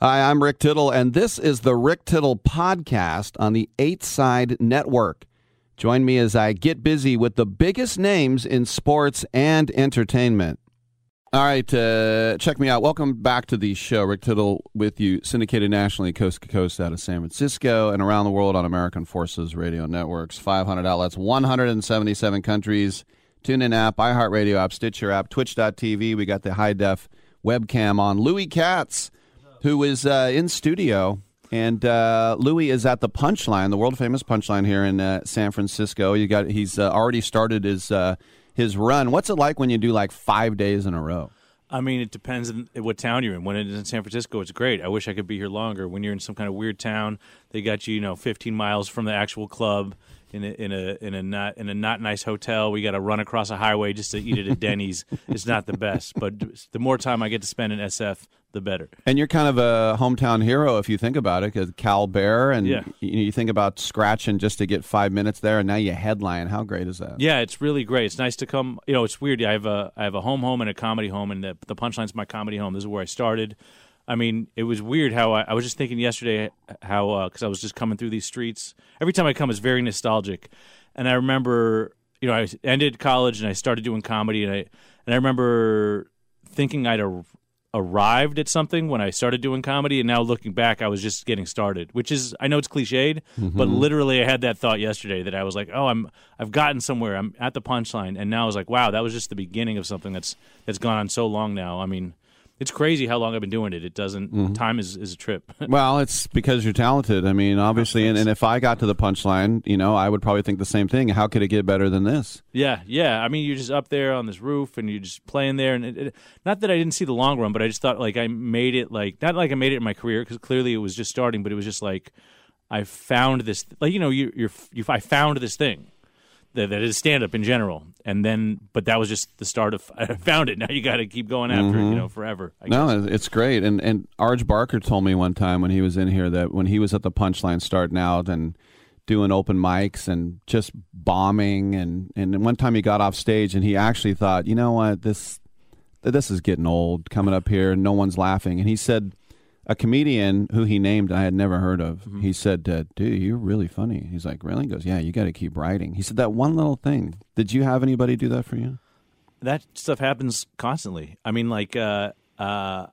Hi, I'm Rick Tittle, and this is the Rick Tittle Podcast on the Eight Side Network. Join me as I get busy with the biggest names in sports and entertainment. All right, uh, check me out. Welcome back to the show. Rick Tittle with you, syndicated nationally, coast to coast out of San Francisco and around the world on American Forces Radio Networks, 500 outlets, 177 countries. Tune in app, iHeartRadio app, Stitcher app, Twitch.tv. We got the high def webcam on. Louis Katz, who is uh, in studio, and uh, Louis is at the Punchline, the world famous Punchline here in uh, San Francisco. You got he's uh, already started his uh, his run. What's it like when you do like five days in a row? I mean, it depends on what town you're in. When it's in San Francisco, it's great. I wish I could be here longer. When you're in some kind of weird town, they got you, you know, 15 miles from the actual club in a in a in a not in a not nice hotel. We got to run across a highway just to eat it at Denny's. it's not the best, but the more time I get to spend in SF, the better. And you're kind of a hometown hero if you think about it, because Cal Bear, and Yeah. you, you think about scratching just to get five minutes there, and now you headline. How great is that? Yeah, it's really great. It's nice to come. You know, it's weird. I have a I have a home home and a comedy home, and the the punchline's my comedy home. This is where I started. I mean, it was weird how I, I was just thinking yesterday how uh, because I was just coming through these streets. Every time I come, it's very nostalgic, and I remember you know I ended college and I started doing comedy, and I and I remember thinking I'd ar- arrived at something when I started doing comedy, and now looking back, I was just getting started. Which is I know it's cliched, but mm-hmm. literally I had that thought yesterday that I was like, oh, I'm I've gotten somewhere. I'm at the punchline, and now I was like, wow, that was just the beginning of something that's that's gone on so long now. I mean. It's crazy how long I've been doing it. It doesn't. Mm-hmm. Time is, is a trip. Well, it's because you're talented. I mean, obviously, and, and if I got to the punchline, you know, I would probably think the same thing. How could it get better than this? Yeah, yeah. I mean, you're just up there on this roof, and you're just playing there. And it, it, not that I didn't see the long run, but I just thought like I made it. Like not like I made it in my career because clearly it was just starting, but it was just like I found this. Like you know, you, you're you. I found this thing that, is stand up in general, and then but that was just the start of. I found it. Now you got to keep going after it. You mm-hmm. know, forever. I guess. No, it's great. And and Arj Barker told me one time when he was in here that when he was at the punchline starting out and doing open mics and just bombing and and one time he got off stage and he actually thought, you know what, this this is getting old coming up here and no one's laughing. And he said a comedian who he named I had never heard of. Mm-hmm. He said, uh, "Dude, you're really funny." He's like, "Really?" He goes, "Yeah, you got to keep writing." He said that one little thing. Did you have anybody do that for you? that stuff happens constantly. I mean, like, uh, uh,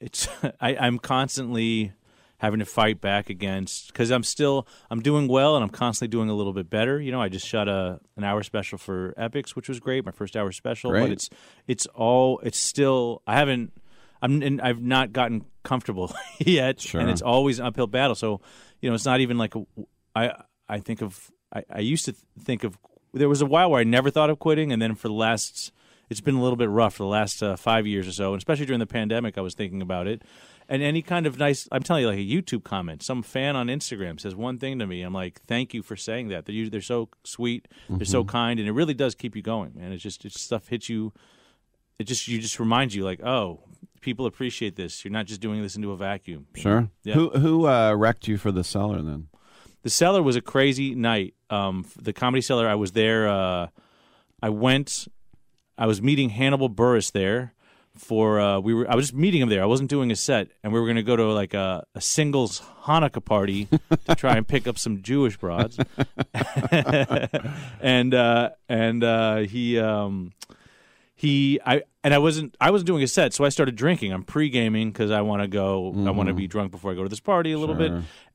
it's I, I'm constantly having to fight back against because I'm still I'm doing well and I'm constantly doing a little bit better. You know, I just shot a an hour special for Epix, which was great, my first hour special. Great. But it's it's all it's still I haven't I'm and I've not gotten comfortable yet, Sure. and it's always an uphill battle. So you know, it's not even like a, I I think of I, I used to think of there was a while where I never thought of quitting, and then for the last it's been a little bit rough for the last uh, five years or so, and especially during the pandemic, I was thinking about it. And any kind of nice, I'm telling you, like a YouTube comment, some fan on Instagram says one thing to me. I'm like, thank you for saying that. They're, they're so sweet, they're so kind, and it really does keep you going, man. It's just, it's stuff hits you. It just, you just reminds you, like, oh, people appreciate this. You're not just doing this into a vacuum. Sure. Yeah. Who who uh, wrecked you for the cellar then? The cellar was a crazy night. Um, the comedy cellar. I was there. Uh, I went. I was meeting Hannibal Buress there for. Uh, we were. I was just meeting him there. I wasn't doing a set, and we were going to go to like a, a singles Hanukkah party to try and pick up some Jewish broads. and uh, and uh, he. Um, he I and I wasn't I wasn't doing a set, so I started drinking. I'm pre gaming because I want to go. I want to mm-hmm. be drunk before I go to this party a little bit.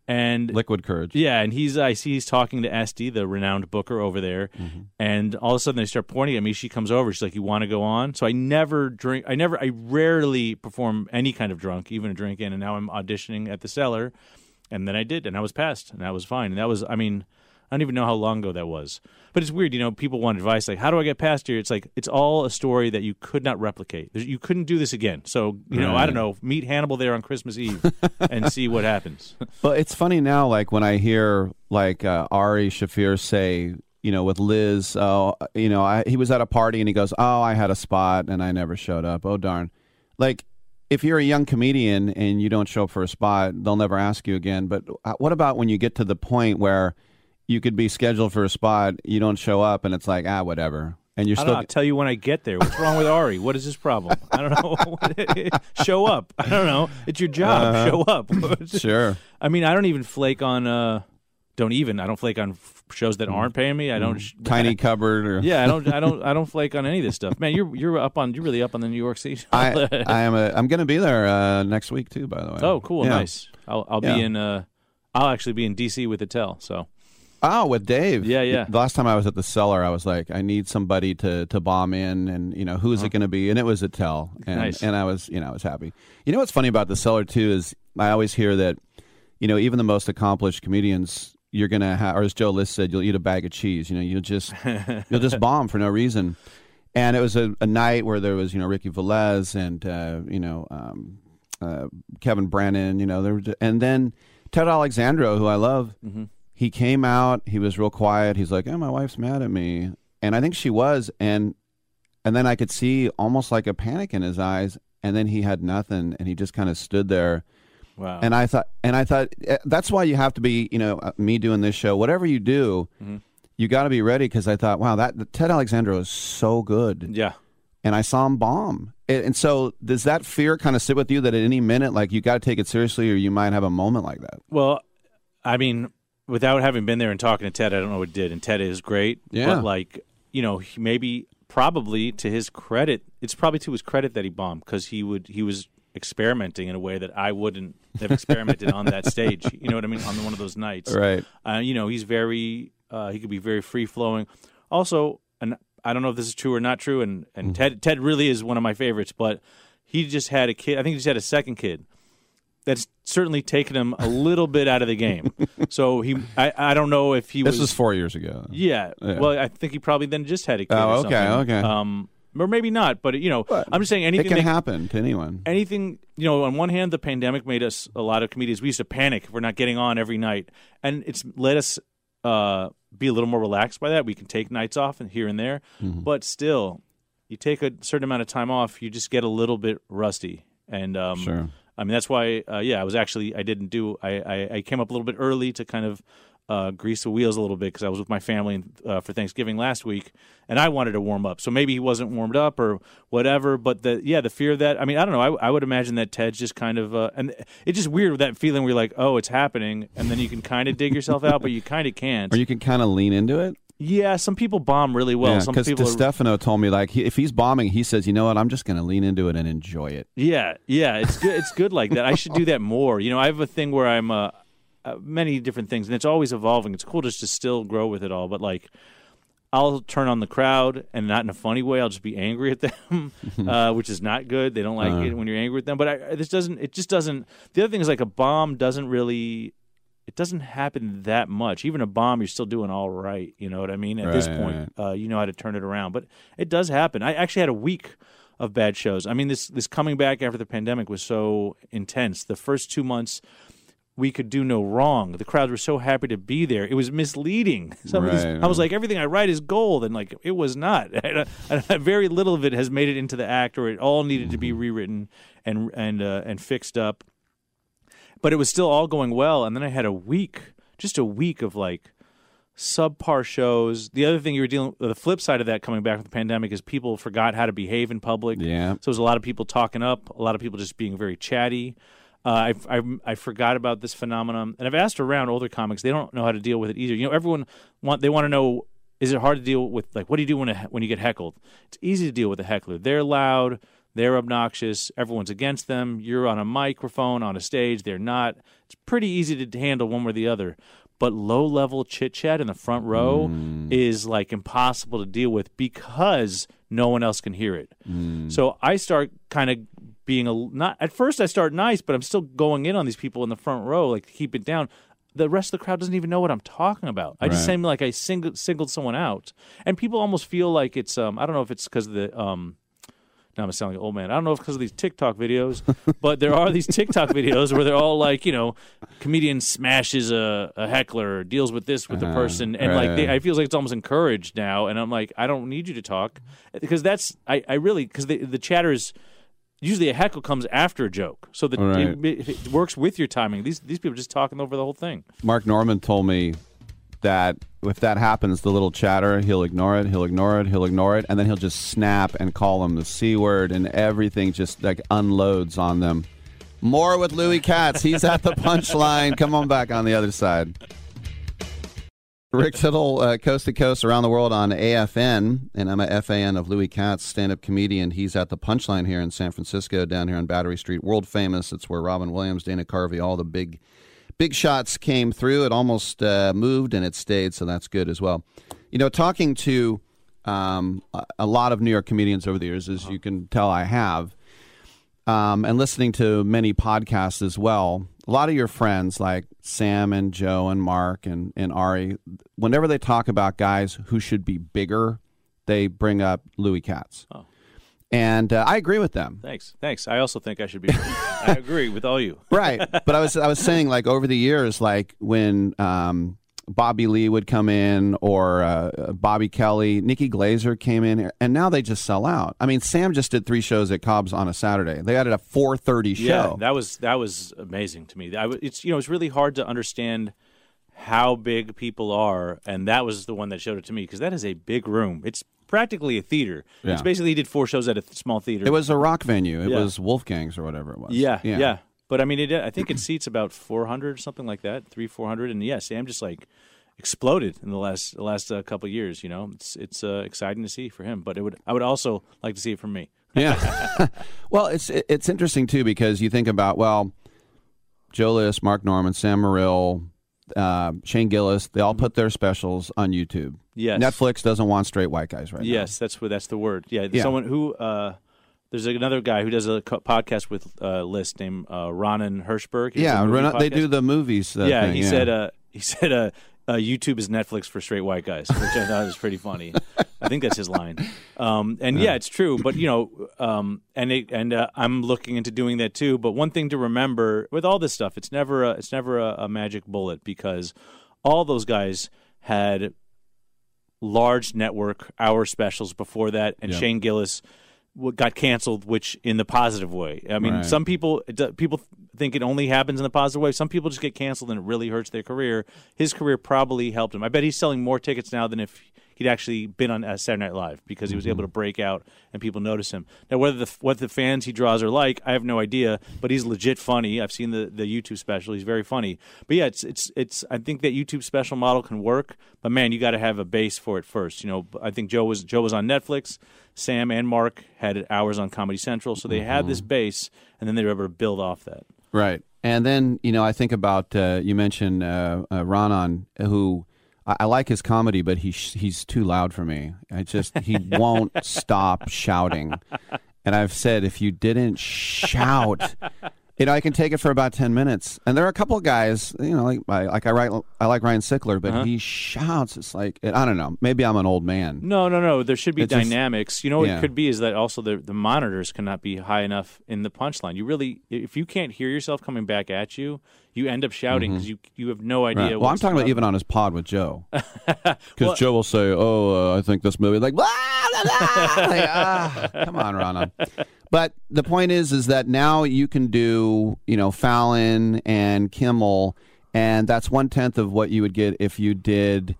And Liquid courage. yeah, and he's I see he's talking to Estee, the renowned booker over there, mm-hmm. and all of a sudden they start pointing at me. She comes over. She's like, "You want to go on?" So I never drink. I never. I rarely perform any kind of drunk, even a drink in. And now I'm auditioning at the cellar, and then I did, and I was passed, and that was fine. And that was, I mean, I don't even know how long ago that was. But it's weird, you know. People want advice like, "How do I get past here?" It's like it's all a story that you could not replicate. There's- You couldn't do this again. So you know, I don't know. Meet Hannibal there on Christmas Eve and see what happens. Well, it's funny now, like when I hear like uh, Ari Shaffir say, you know, with Liz, oh, you know, I, he was at a party and he goes, "Oh, I had a spot and I never showed up." Oh darn! Like if you're a young comedian and you don't show up for a spot, they'll never ask you again. But uh, what about when you get to the point where you could be scheduled for a spot, you don't show up, and it's like, ah, whatever, and you're I still. Know, I'll tell you when I get there. What's wrong with Ari? What is his problem? I don't know. Show up. I don't know. It's your job. Show up. Sure. I mean, I don't even flake on. uh Don't even. I don't flake on shows that aren't paying me. I don't. sh- Tiny cupboard, or Yeah, I don't. I don't. I don't flake on any of this stuff. Man, you're you're up on. You're really up on the New York City. I, I am a. I'm going to be there uh, next week too. By the way. oh, cool. Yeah. Nice. I'll I'll Yeah. be in. uh I'll actually be in DC with Attell. So Oh, with Dave. Yeah, yeah. The last time I was at the cellar, I was like, I need somebody to to bomb in, and you know, who's it going to be? And it was Attell, and Nice. and I was, you know, I was happy. You know what's funny about the cellar too is I always hear that, you know, even the most accomplished comedians, you're gonna have, or as Joe List said, you'll eat a bag of cheese. You know, you'll just you'll just bomb for no reason. And it was a, a night where there was, you know, Ricky Velez and uh, you know um, uh, Kevin Brennan. You know, there were, and then Ted Alexandro, who I love he came out he was real quiet. He's like oh my wife's mad at me. And i think she was and and then i could see almost like a panic in his eyes and then he had nothing and he just kind of stood there. Wow. and i thought and i thought eh, that's why you have to be you know uh, me doing this show. Whatever you do you got to be ready because i thought wow that ted alexandro is so good. Yeah. and i saw him bomb. And so does that fear kind of sit with you that at any minute like you got to take it seriously or you might have a moment like that? Well, I mean, without having been there and talking to Ted, I don't know what did. And Ted is great. Yeah. But, like, you know, he maybe, probably to his credit, it's probably to his credit that he bombed because he would, he was experimenting in a way that I wouldn't have experimented on that stage. You know what I mean? On one of those nights. right Uh, you know, he's very, uh, he could be very free flowing. Also, and I don't know if this is true or not true, and, and Ted, Ted really is one of my favorites, but he just had a kid. I think he just had a second kid that's certainly taken him a little bit out of the game. So he, I, I don't know if he this was. was four years ago yeah, Yeah. Well, I think he probably then just had a kid. Oh, or okay, something. okay. Um, or maybe not, but you know, But I'm just saying it anything. can that- happen to anyone anything you know on one hand the pandemic made us a lot of comedians we used to panic if we're not getting on every night and it's let us uh, be a little more relaxed by that we can take nights off and here and there Mm-hmm. but still you take a certain amount of time off you just get a little bit rusty and um, Sure. I mean that's why uh, yeah i was actually i didn't do i, I, I came up a little bit early to kind of uh, grease the wheels a little bit because I was with my family uh, for Thanksgiving last week, and I wanted to warm up. So maybe he wasn't warmed up or whatever. But the yeah, the fear of that I mean, I don't know. I, I would imagine that Ted's just kind of uh, and it's just weird with that feeling where you're like, oh, it's happening, and then you can kind of dig yourself out, but you kind of can't. or you can kind of lean into it. Yeah, some people bomb really well. some because people, are, Stefano told me like he, if he's bombing, he says, you know what, I'm just going to lean into it and enjoy it. Yeah, yeah, it's good. It's good like that. I should do that more. You know, I have a thing where I'm uh, uh, many different things, and it's always evolving. It's cool just to still grow with it all. But like, I'll turn on the crowd, and not in a funny way. I'll just be angry at them, uh, which is not good. They don't like Uh-huh. it when you're angry with them. But I, this doesn't. It just doesn't. The other thing is like a bomb doesn't really. It doesn't happen that much. Even a bomb, you're still doing all right. You know what I mean? At this Right, point, uh, you know how to turn it around. But it does happen. I actually had a week of bad shows. I mean, this this coming back after the pandemic was so intense. The first two months we could do no wrong. The crowds were so happy to be there. It was misleading. Of these, Right, I was like, everything I write is gold, and like it was not. Uh, and very little of it has made it into the act, or it all needed to be rewritten and and uh, and fixed up. But it was still all going well, and then I had a week, just a week of like subpar shows. The other thing you were dealing the flip side of that coming back from the pandemic is people forgot how to behave in public. Yeah. So there's a lot of people talking up, a lot of people just being very chatty. Uh, I, I I forgot about this phenomenon, and I've asked around older comics. They don't know how to deal with it either. You know, everyone want they want to know: is it hard to deal with? Like, what do you do when a, when you get heckled? It's easy to deal with a heckler. They're loud. They're obnoxious. Everyone's against them. You're on a microphone on a stage. They're not. It's pretty easy to handle one way or the other. But low level chit chat in the front row is like impossible to deal with because no one else can hear it. So I start kind of being a not at first I start nice, but I'm still going in on these people in the front row, like to keep it down. The rest of the crowd doesn't even know what I'm talking about. I just seem like I singled, singled someone out, and people almost feel like it's. Um, I don't know if it's because of the. Um, now I'm sounding like an old man. I don't know if because of these TikTok videos, but there are these TikTok videos where they're all like, you know, comedian smashes a, a heckler, or deals with this with the uh-huh. person, and like they. I feel like it's almost encouraged now. And I'm like, I don't need you to talk because that's I, I really because the the chatter is usually a heckle comes after a joke, so that Right. it, it works with your timing. These these people are just talking over the whole thing. Mark Normand told me that if that happens, the little chatter, he'll ignore it, he'll ignore it, he'll ignore it, and then he'll just snap and call them the C word, and everything just like unloads on them. More with Louis Katz. He's at the punchline. Come on back on the other side. Rick Tittle, uh, coast to coast around the world on AFN, and I'm a FAN of Louis Katz, stand up comedian. He's at the punchline here in San Francisco, down here on Battery Street, world famous. It's where Robin Williams, Dana Carvey, all the big big shots came through. It almost uh, moved and it stayed, so that's good as well. You know, talking to um, a- lot of New York comedians over the years, as you can tell, I have, um, and listening to many podcasts as well. A lot of your friends, like Sam and Joe and Mark and, and Ari, whenever they talk about guys who should be bigger, they bring up Louis Katz. Oh. And uh, I agree with them. Thanks, thanks. I also think I should be. I agree with all you. right but i was i was saying like over the years like when um bobby lee would come in or uh, bobby kelly nikki glazer came in and now they just sell out i mean sam just did three shows at cobb's on a saturday they had a 4.30 show Yeah, that was that was amazing to me. I, it's you know it's really hard to understand how big people are, and that was the one that showed it to me because that is a big room. It's practically a theater. Yeah. It's basically he did four shows at a th- small theater. it was a rock venue it Yeah. was wolfgang's or whatever it was yeah, yeah, But I mean, it, I think it seats about four hundred, something like that, three four hundred, and yeah, Sam just like exploded in the last the last uh, couple of years. You know, it's it's uh, exciting to see for him, but it would I would also like to see it from me. Yeah. well, it's it's interesting too because you think about well, Joe List, Mark Normand, Sam Morril, uh, Shane Gillis, they all put their specials on YouTube. Yes. Netflix doesn't want straight white guys right now. Yes, that's what that's the word. Yeah, Yeah. someone who uh, there's another guy who does a co- podcast with uh, List named uh, Ronan Hirschberg. He does Yeah, a movie Ren- they podcast. do the movies. Uh, yeah, thing, he said uh, he said uh, uh, YouTube is Netflix for straight white guys, which I thought was pretty funny. I think that's his line. Um, and yeah, it's true. But you know, um, and it, and uh, I'm looking into doing that too. But one thing to remember with all this stuff, it's never a, it's never a, a magic bullet because all those guys had large network hour specials before that, and Yeah. Shane Gillis got canceled, which in the positive way. I mean, Right. some people people think it only happens in the positive way. Some people just get canceled and it really hurts their career. His career probably helped him. I bet he's selling more tickets now than if he'd actually been on uh, Saturday Night Live because he was Mm-hmm. able to break out and people notice him. Now, whether the what the fans he draws are like, I have no idea. But he's legit funny. I've seen the, the YouTube special. He's very funny. But yeah, it's it's it's. I think that YouTube special model can work. But man, you got to have a base for it first. You know, I think Joe was Joe was on Netflix. Sam and Mark had hours on Comedy Central, so they had Mm-hmm. this base, and then they were able to build off that. Right. And then, you know, I think about, uh, you mentioned uh, uh, Ronan, who I, I like his comedy, but he sh- he's too loud for me. I just, he won't stop shouting. And I've said, if you didn't shout You know, I can take it for about ten minutes, and there are a couple of guys. You know, like I, like I write, I like Ryan Sickler, but Uh-huh. he shouts. It's like I don't know. Maybe I'm an old man. No, no, no. There should be It's just- dynamics. you know what yeah. it could be is that also the the monitors cannot be high enough in the punchline. You really, if you can't hear yourself coming back at you, you end up shouting because you you have no idea. Mm-hmm. Right. Well, I'm talking about even on his pod with Joe, because Well- Joe will say, "Oh, uh, I think this movie," like, blah, blah, blah. Like, ah, come on, Rana. But the point is, is that now you can do, you know, Fallon and Kimmel, and that's one tenth of what you would get if you did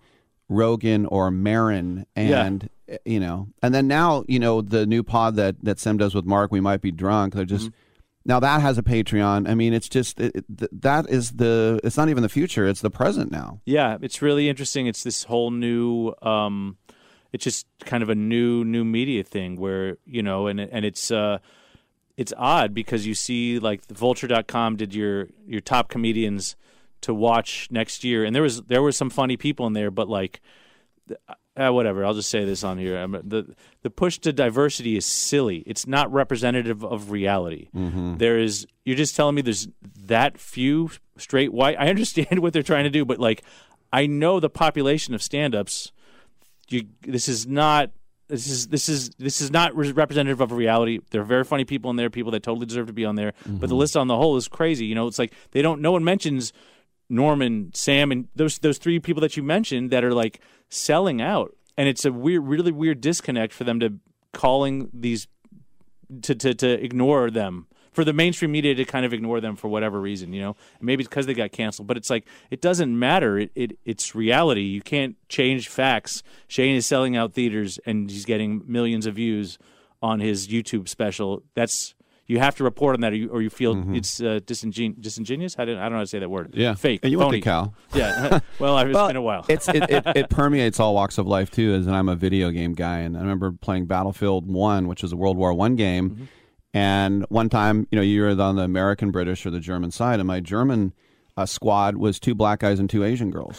Rogan or Marin, and uh, you know, and then now, you know, the new pod that that Sim does with Mark, we might be drunk. They're just. Now that has a Patreon. I mean, it's just it, it, that is the. It's not even the future; it's the present now. Yeah, it's really interesting. It's this whole new. Um, it's just kind of a new new media thing where you know, and and it's uh, it's odd because you see like Vulture.com did your your top comedians to watch next year, and there was there were some funny people in there, but like. Uh, whatever. I'll just say this on here. I'm, the the push to diversity is silly. It's not representative of reality. There is. You're just telling me there's that few straight white. I understand what they're trying to do, but like, I know the population of stand-ups. You. This is not. This is this is this is not representative of reality. There are very funny people in there, people that totally deserve to be on there. But the list on the whole is crazy. You know, it's like they don't. No one mentions Normand, Sam, and those those three people that you mentioned that are like selling out, and it's a weird, really weird disconnect for them to calling these to to to ignore them for the mainstream media to kind of ignore them for whatever reason, you know. Maybe it's because they got canceled, but it's like it doesn't matter. It, it it's reality. You can't change facts. Shane is selling out theaters and he's getting millions of views on his YouTube special. That's you have to report on that, or you, or you feel it's uh, disingen- disingenuous. I don't, I don't know how to say that word. Yeah, fake. And you went phony. to Cal. Yeah. well, it's Well, been a while. it's it, it, it permeates all walks of life too. As and I'm a video game guy, and I remember playing Battlefield One, which is a World War One game. Mm-hmm. And one time, you know, you were on the American, British, or the German side, and my German uh, squad was two black guys and two Asian girls.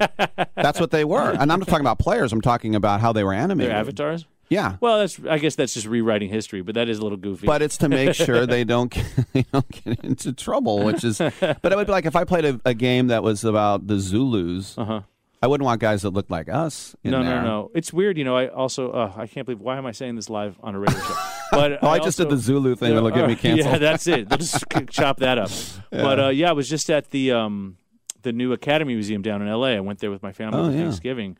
That's what they were. And I'm not talking about players. I'm talking about how they were animated. Their avatars. Yeah. Well, that's I guess that's just rewriting history, but that is a little goofy. But it's to make sure they don't get, they don't get into trouble, which is. But it would be like if I played a, a game that was about the Zulus. uh huh. I wouldn't want guys that looked like us. In No, there. no, no. It's weird, you know. I also uh, I can't believe why am I saying this live on a radio show? But Oh, I just did the Zulu thing that'll get me canceled. Yeah, that's it. They'll just chop that up. But uh, yeah, I was just at the um, the new Academy Museum down in L.A. I went there with my family Oh, for yeah. Thanksgiving,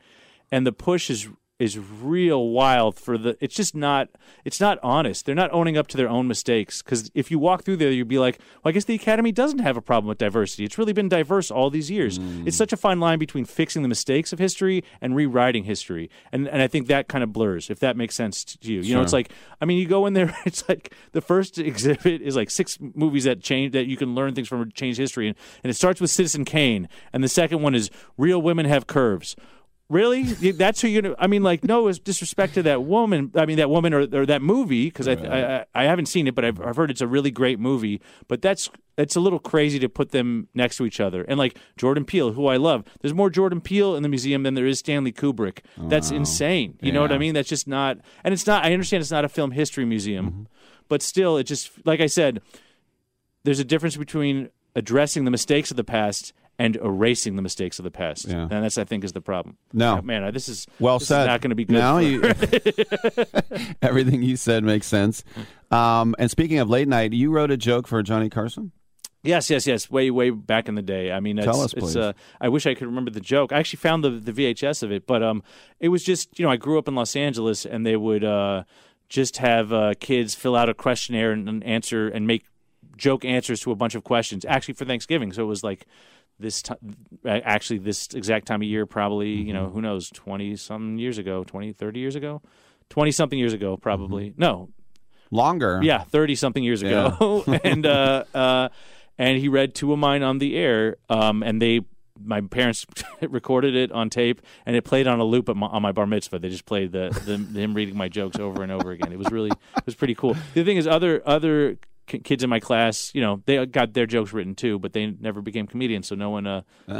and the push is is real wild for the. It's just not. It's not honest. They're not owning up to their own mistakes. Because if you walk through there, you'd be like, well, I guess the Academy doesn't have a problem with diversity. It's really been diverse all these years. Mm. It's such a fine line between fixing the mistakes of history and rewriting history, and and I think that kind of blurs. If that makes sense to you, you know, it's like I mean, you go in there. It's like the first exhibit is like six movies that change that you can learn things from change history, and, and it starts with Citizen Kane, and the second one is Real Women Have Curves. Really? That's who you're gonna? I mean, like, no, it's disrespect to that woman. I mean, that woman or, or that movie because I, I I I haven't seen it, but I've, I've heard it's a really great movie. But that's it's a little crazy to put them next to each other. And like Jordan Peele, who I love, there's more Jordan Peele in the museum than there is Stanley Kubrick. That's insane. You know what I Yeah. mean? That's just not. And it's not. I understand it's not a film history museum, Mm-hmm. but still, it just like I said, there's a difference between addressing the mistakes of the past and erasing the mistakes of the past. Yeah. And that's I think is the problem. No. Man, this is Well this said. Is not going to be good. No, you, everything you said makes sense. Um, and speaking of late night, you wrote a joke for Johnny Carson. Yes, yes, yes. Way, way back in the day. I mean, it's, Tell us, it's, please. uh, I wish I could remember the joke. I actually found the the VHS of it, but um, it was just you know I grew up in Los Angeles, and they would uh, just have uh, kids fill out a questionnaire and, and answer and make joke answers to a bunch of questions. Actually, for Thanksgiving, so it was like this time, actually this exact time of year, probably you Mm-hmm. know who knows, twenty some years ago, 20, 30 years ago, twenty something years ago, probably. No, Longer. yeah, thirty something years ago, and uh, uh, and he read two of mine on the air, um, and they. My parents recorded it on tape, and it played on a loop at my, on my bar mitzvah. They just played the, the him reading my jokes over and over again. It was really it was pretty cool. The thing is, other other k- kids in my class, you know, they got their jokes written too, but they never became comedians, so no one, uh, no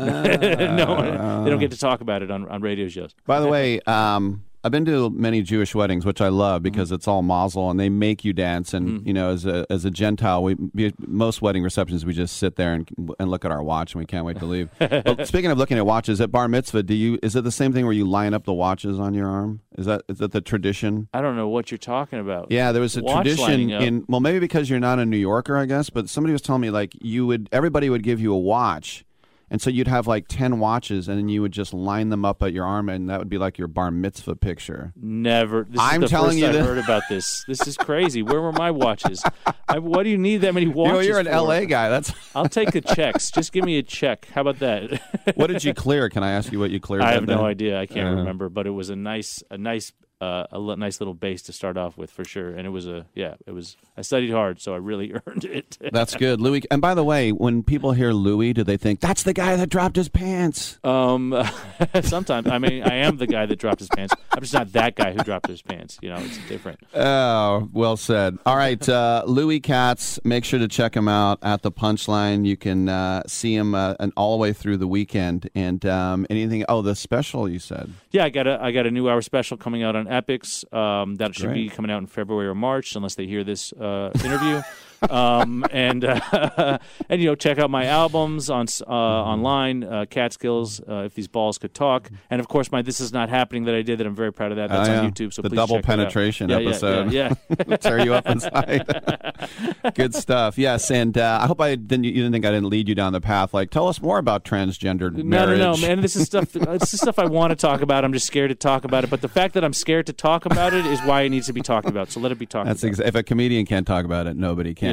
one, they don't get to talk about it on on radio shows. By the way, um, I've been to many Jewish weddings, which I love mm-hmm. because it's all mazel and they make you dance. And mm-hmm. you know, as a as a Gentile, we we- most wedding receptions we just sit there and and look at our watch and we can't wait to leave. but speaking of looking at watches, at bar mitzvah, do you is it the same thing where you line up the watches on your arm? Is that is that the tradition? I don't know what you're talking about. Yeah, there was a Watch tradition in well, maybe because you're not a New Yorker, I guess. But somebody was telling me like you would everybody would give you a watch, and so you'd have like ten watches, and then you would just line them up at your arm, and that would be like your bar mitzvah picture. Never. This I'm the telling first you I've heard about this. This is crazy. Where were my watches? I, what do you need that many You watches? know, you're an for? LA guy. That's I'll take the checks. Just give me a check. How about that? what did you clear? Can I ask you what you cleared? I have no idea. I can't Uh. remember, but it was a nice, a nice, uh, a nice little base to start off with for sure. And it was a, yeah, it was. I studied hard, so I really earned it. That's good, Louis. And by the way, when people hear Louis, do they think that's the guy that dropped his pants? Um, sometimes I mean I am the guy that dropped his pants. I'm just not that guy who dropped his pants. You know, it's different. Oh, well said. All right, uh, Louis Katz. Make sure to check him out at the Punchline. You can uh, see him uh, and all the way through the weekend. And um, anything? Oh, the special you said. Yeah, I got a I got a new hour special coming out on Epix. Um, that should be coming out in February or March, unless they hear this uh, interview. um, and uh, and you know, check out my albums on uh, online, uh, Catskills, uh, if these balls could talk, and of course my "This Is Not Happening" that I did that I'm very proud of that. That's Oh, on. YouTube. So the please double check it out. penetration Yeah, yeah, episode. Yeah, yeah. tear you up inside. Good stuff. Yes, and uh, I hope I didn't. You didn't think I didn't lead you down the path. Like, tell us more about transgendered No, marriage. no, no, man. This is stuff. This is stuff I want to talk about. I'm just scared to talk about it. But the fact that I'm scared to talk about it is why it needs to be talked about. So let it be talked That's about. exa- if a comedian can't talk about it, nobody can.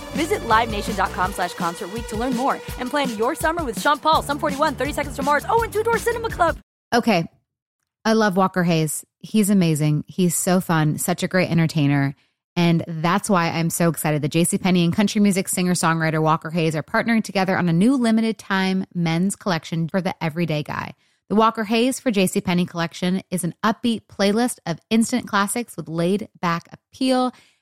Visit LiveNation.com slash Concert to learn more and plan your summer with Sean Paul, Sum 41, 30 Seconds to Mars, oh, and Two Door Cinema Club. Okay. I love Walker Hayes. He's amazing. He's so fun, such a great entertainer. And that's why I'm so excited that JCPenney and country music singer songwriter Walker Hayes are partnering together on a new limited time men's collection for the everyday guy. The Walker Hayes for JCPenney collection is an upbeat playlist of instant classics with laid back appeal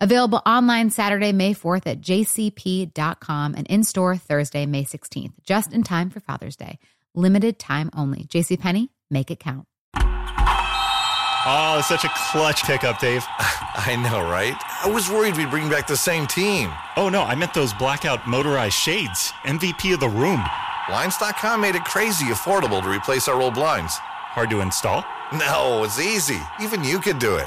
Available online Saturday, May 4th at jcp.com and in store Thursday, May 16th, just in time for Father's Day. Limited time only. JCPenney, make it count. Oh, such a clutch pickup, Dave. I know, right? I was worried we'd bring back the same team. Oh, no, I meant those blackout motorized shades. MVP of the room. Blinds.com made it crazy affordable to replace our old blinds. Hard to install? No, it's easy. Even you could do it.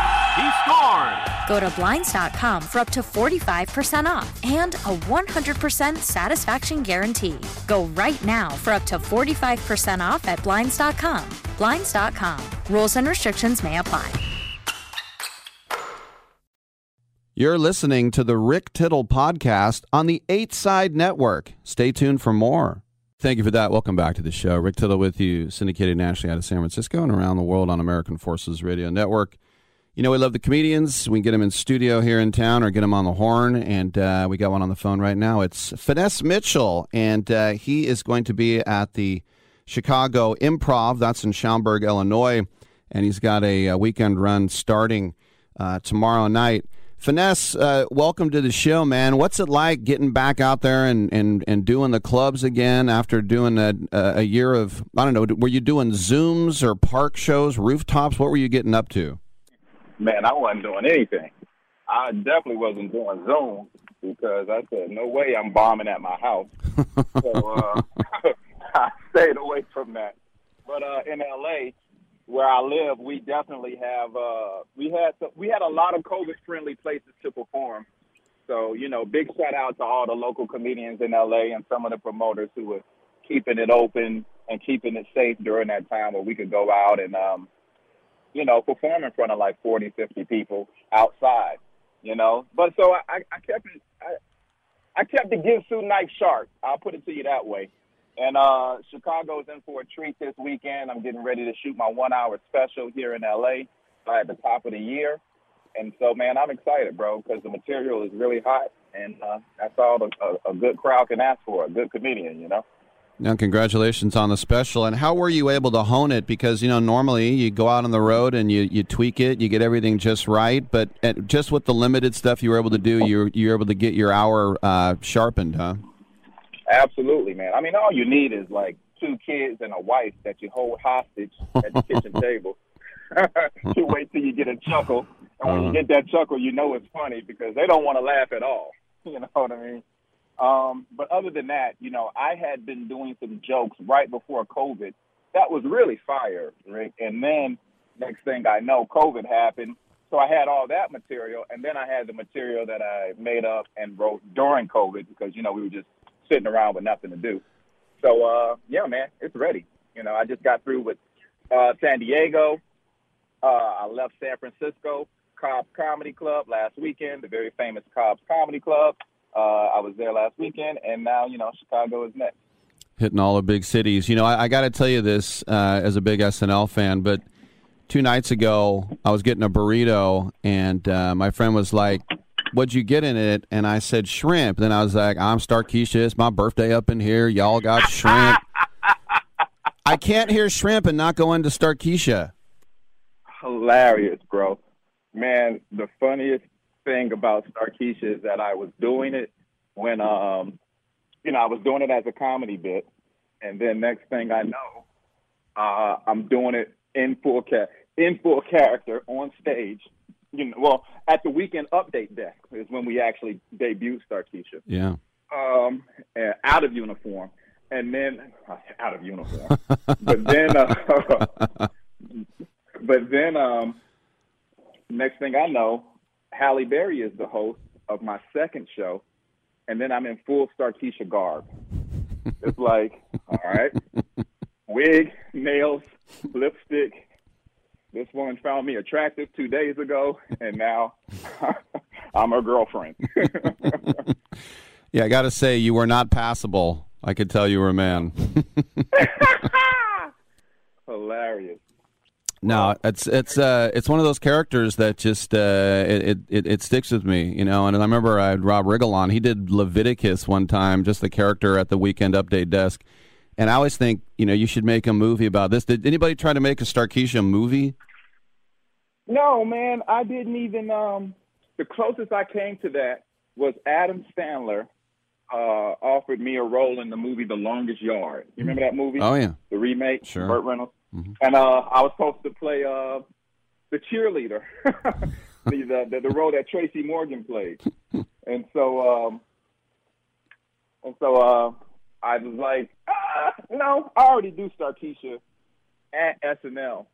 He scored. Go to Blinds.com for up to 45% off and a 100% satisfaction guarantee. Go right now for up to 45% off at Blinds.com. Blinds.com. Rules and restrictions may apply. You're listening to the Rick Tittle podcast on the Eight Side Network. Stay tuned for more. Thank you for that. Welcome back to the show. Rick Tittle with you, syndicated nationally out of San Francisco and around the world on American Forces Radio Network. You know, we love the comedians. We can get them in studio here in town or get them on the horn. And uh, we got one on the phone right now. It's Finesse Mitchell, and uh, he is going to be at the Chicago Improv. That's in Schaumburg, Illinois. And he's got a, a weekend run starting uh, tomorrow night. Finesse, uh, welcome to the show, man. What's it like getting back out there and, and, and doing the clubs again after doing a, a year of, I don't know, were you doing Zooms or park shows, rooftops? What were you getting up to? Man, I wasn't doing anything. I definitely wasn't doing Zoom because I said, no way I'm bombing at my house. so uh, I stayed away from that. But uh, in LA, where I live, we definitely have uh, we had some, we had a lot of COVID friendly places to perform. So you know, big shout out to all the local comedians in LA and some of the promoters who were keeping it open and keeping it safe during that time where we could go out and um, you know perform in front of like 40, 50 people outside. You know, but so I, I kept it I, I kept the give night sharp. I'll put it to you that way. And uh, Chicago's in for a treat this weekend. I'm getting ready to shoot my one hour special here in LA at the top of the year. And so, man, I'm excited, bro, because the material is really hot. And uh, that's all the, a, a good crowd can ask for, a good comedian, you know? Now, congratulations on the special. And how were you able to hone it? Because, you know, normally you go out on the road and you, you tweak it, you get everything just right. But at, just with the limited stuff you were able to do, you you were able to get your hour uh, sharpened, huh? Absolutely, man. I mean, all you need is like two kids and a wife that you hold hostage at the kitchen table to wait till you get a chuckle. And when uh-huh. you get that chuckle, you know it's funny because they don't want to laugh at all. You know what I mean? Um, but other than that, you know, I had been doing some jokes right before COVID. That was really fire, Rick. And then next thing I know, COVID happened. So I had all that material, and then I had the material that I made up and wrote during COVID because you know we were just sitting around with nothing to do. So uh, yeah, man, it's ready. You know, I just got through with uh, San Diego. Uh, I left San Francisco Cobb Comedy Club last weekend, the very famous Cobb's Comedy Club. Uh, I was there last weekend, and now you know Chicago is next. Hitting all the big cities. You know, I, I got to tell you this uh, as a big SNL fan, but two nights ago I was getting a burrito, and uh, my friend was like, what'd you get in it? And I said shrimp. Then I was like, I'm Starkeisha. It's my birthday up in here. Y'all got shrimp. I can't hear shrimp and not go into Starkeisha. Hilarious, bro. Man, the funniest thing about Starkeisha is that I was doing it when, um, you know, I was doing it as a comedy bit, and then next thing I know, uh, I'm doing it in full ca- in full character on stage you know, well, at the weekend update desk is when we actually debuted Starkeisha. Yeah. Um, out of uniform, and then uh, out of uniform, but then, uh, but then, um, next thing I know, Halle Berry is the host of my second show, and then I'm in full Starkeisha garb. It's like, all right, wig, nails, lipstick, this woman found me attractive two days ago, and now I'm her girlfriend. yeah, I got to say, you were not passable. I could tell you were a man. Hilarious. No, it's it's uh it's one of those characters that just uh it, it it sticks with me, you know. And I remember I had Rob Riggle on. He did Leviticus one time, just the character at the weekend update desk and I always think, you know, you should make a movie about this. Did anybody try to make a Starkeisha movie? No, man. I didn't even. Um, the closest I came to that was Adam Sandler uh, offered me a role in the movie The Longest Yard. You remember that movie? Oh yeah, the remake. Sure. Burt Reynolds. Mm-hmm. And uh, I was supposed to play uh, the cheerleader, the, the the role that Tracy Morgan played. and so, um, and so. Uh, I was like, ah, no, I already do Starkeisha at SNL.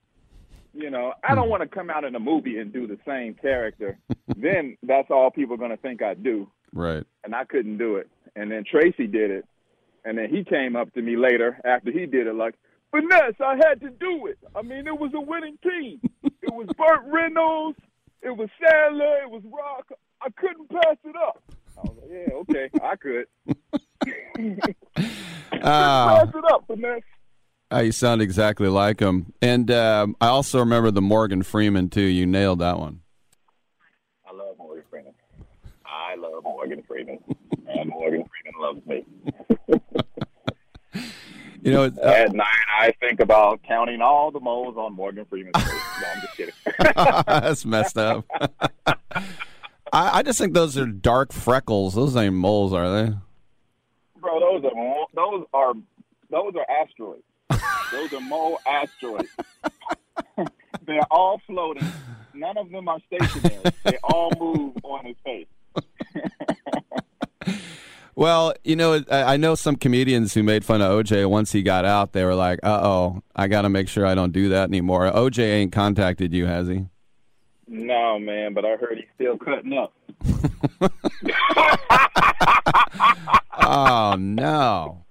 You know, I don't want to come out in a movie and do the same character. then that's all people are going to think I do. Right. And I couldn't do it. And then Tracy did it. And then he came up to me later after he did it, like, Finesse, I had to do it. I mean, it was a winning team. it was Burt Reynolds. It was Sandler. It was Rock. I couldn't pass it up. I was like, yeah, okay, I could. Uh, Pass it up, man. Uh, you sound exactly like him. And um, I also remember the Morgan Freeman, too. You nailed that one. I love Morgan Freeman. I love Morgan Freeman. and Morgan Freeman loves me. You know, uh, at night I think about counting all the moles on Morgan Freeman's face. No, I'm just kidding. That's messed up. I, I just think those are dark freckles. Those ain't moles, are they? Bro, those are those are those are asteroids. those are mole asteroids. They're all floating. None of them are stationary. They all move on his face. Well, you know, I know some comedians who made fun of OJ once he got out. They were like, "Uh oh, I got to make sure I don't do that anymore." OJ ain't contacted you, has he? No, man, but I heard he's still cutting up. Oh no.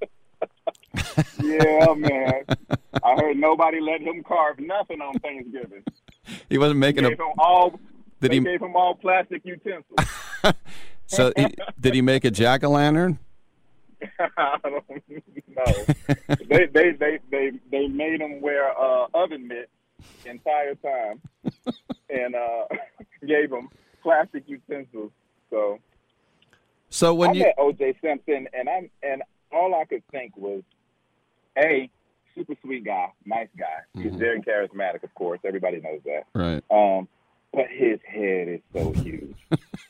yeah, man. I heard nobody let him carve nothing on Thanksgiving. He wasn't making gave a. all. Did they he- gave him all plastic utensils. So he, did he make a jack o' lantern? I don't know. they, they they they they made him wear uh, oven mitts the entire time, and uh, gave him plastic utensils. So So when I you met OJ Simpson, and I'm and all I could think was, a super sweet guy, nice guy. He's Mhm. very charismatic, of course. Everybody knows that. right, Um, but his head is so huge.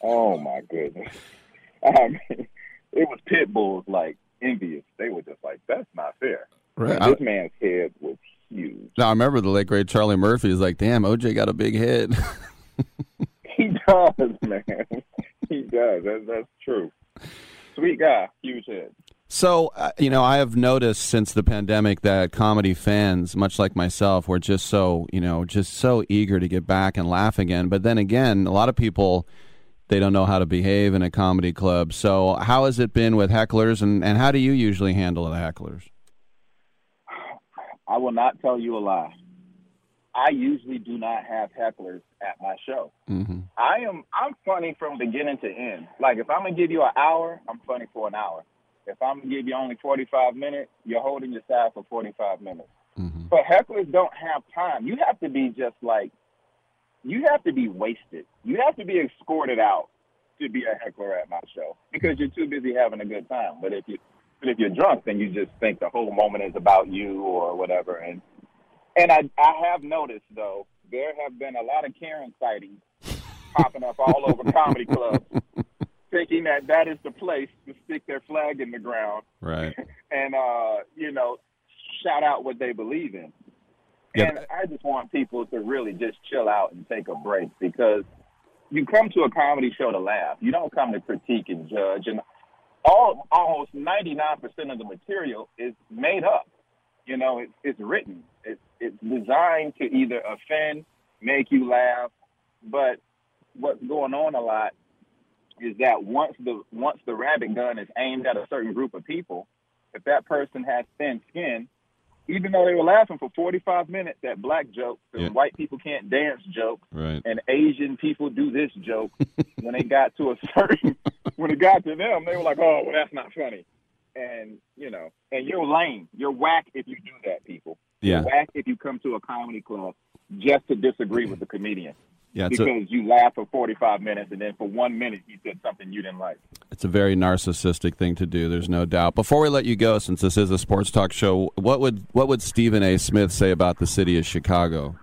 oh my goodness! I mean, it was pit bulls like envious. They were just like, "That's not fair." Right. And this man's head was huge. now I remember the late great Charlie Murphy is like, "Damn, OJ got a big head." He does, man. he does. That's, that's true. Sweet guy, huge head. So, uh, you know, I have noticed since the pandemic that comedy fans, much like myself, were just so, you know, just so eager to get back and laugh again. But then again, a lot of people, they don't know how to behave in a comedy club. So, how has it been with hecklers, and, and how do you usually handle the hecklers? I will not tell you a lie. I usually do not have hecklers at my show. Mm-hmm. I am I'm funny from beginning to end. Like if I'm gonna give you an hour, I'm funny for an hour. If I'm gonna give you only 45 minutes, you're holding your side for 45 minutes. Mm-hmm. But hecklers don't have time. You have to be just like you have to be wasted. You have to be escorted out to be a heckler at my show because you're too busy having a good time. But if you but if you're drunk, then you just think the whole moment is about you or whatever. And and I I have noticed though there have been a lot of Karen sightings popping up all over comedy clubs, thinking that that is the place to stick their flag in the ground Right. and uh, you know shout out what they believe in. And I just want people to really just chill out and take a break because you come to a comedy show to laugh. You don't come to critique and judge. And all almost ninety nine percent of the material is made up. You know, it's it's written. It's it's designed to either offend, make you laugh. But what's going on a lot is that once the once the rabbit gun is aimed at a certain group of people, if that person has thin skin, even though they were laughing for 45 minutes at black jokes and Yeah. white people can't dance jokes Right. and Asian people do this joke, when they got to a certain, when it got to them, they were like, oh, well, that's not funny. And, you know, and you're lame. You're whack if you do that, people. Yeah. You're whack if you come to a comedy club just to disagree with the comedian. Yeah, it's a- because you laugh for 45 minutes and then for one minute he said something you didn't like. It's a very narcissistic thing to do. There's no doubt. Before we let you go, since this is a sports talk show, what would what would Stephen A. Smith say about the city of Chicago?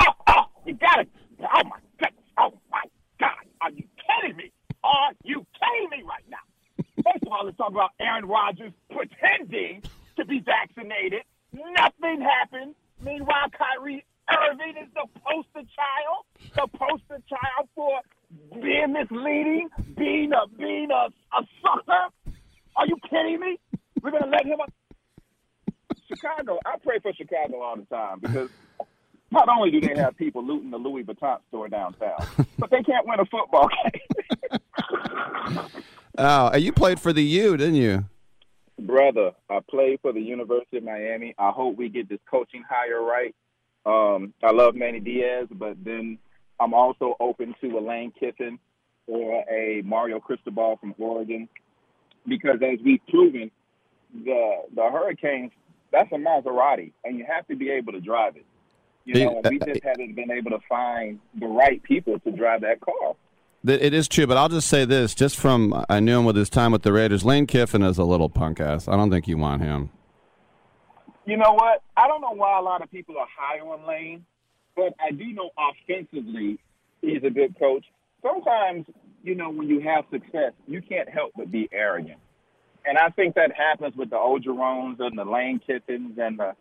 Oh, oh You gotta. Oh my God! Oh my God! Are you kidding me? Are you kidding me right now? First of all, let's talk about Aaron Rodgers pretending to be vaccinated. Nothing happened. Meanwhile, Kyrie Irving is the poster child, the poster child for being misleading, being a being a, a sucker. Are you kidding me? We're gonna let him. Chicago. I pray for Chicago all the time because not only do they have people looting the Louis Vuitton store downtown, but they can't win a football game. Oh, and you played for the U, didn't you? Brother, I played for the University of Miami. I hope we get this coaching hire right. Um, I love Manny Diaz, but then I'm also open to a Lane Kiffin or a Mario Cristobal from Oregon because, as we've proven, the the Hurricanes that's a Maserati, and you have to be able to drive it. You know, we just haven't been able to find the right people to drive that car. It is true, but I'll just say this: just from I knew him with his time with the Raiders. Lane Kiffin is a little punk ass. I don't think you want him. You know what? I don't know why a lot of people are high on Lane, but I do know offensively he's a good coach. Sometimes you know, when you have success, you can't help but be arrogant. And I think that happens with the Orgerons and the Lane Kiffins and the,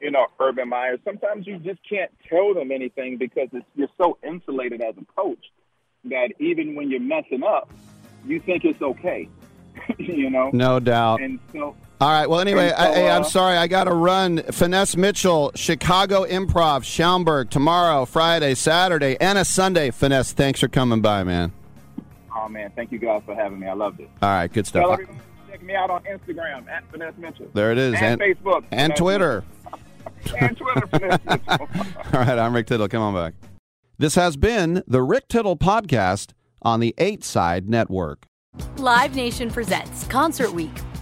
you know, Urban Meyers. Sometimes you just can't tell them anything because it's, you're so insulated as a coach that even when you're messing up, you think it's okay. you know? No doubt. And so All right. Well, anyway, so, I, hey, I'm sorry. I got to run. Finesse Mitchell, Chicago Improv, Schaumburg, tomorrow, Friday, Saturday, and a Sunday. Finesse, thanks for coming by, man. Oh man, thank you guys for having me. I loved it. All right. Good Tell stuff. everyone check me out on Instagram at Finesse Mitchell. There it is. And, Facebook. And Finesse Twitter. And Twitter. Finesse Mitchell. All right. I'm Rick Tittle. Come on back. This has been the Rick Tittle Podcast on the 8 Side Network. Live Nation presents Concert Week.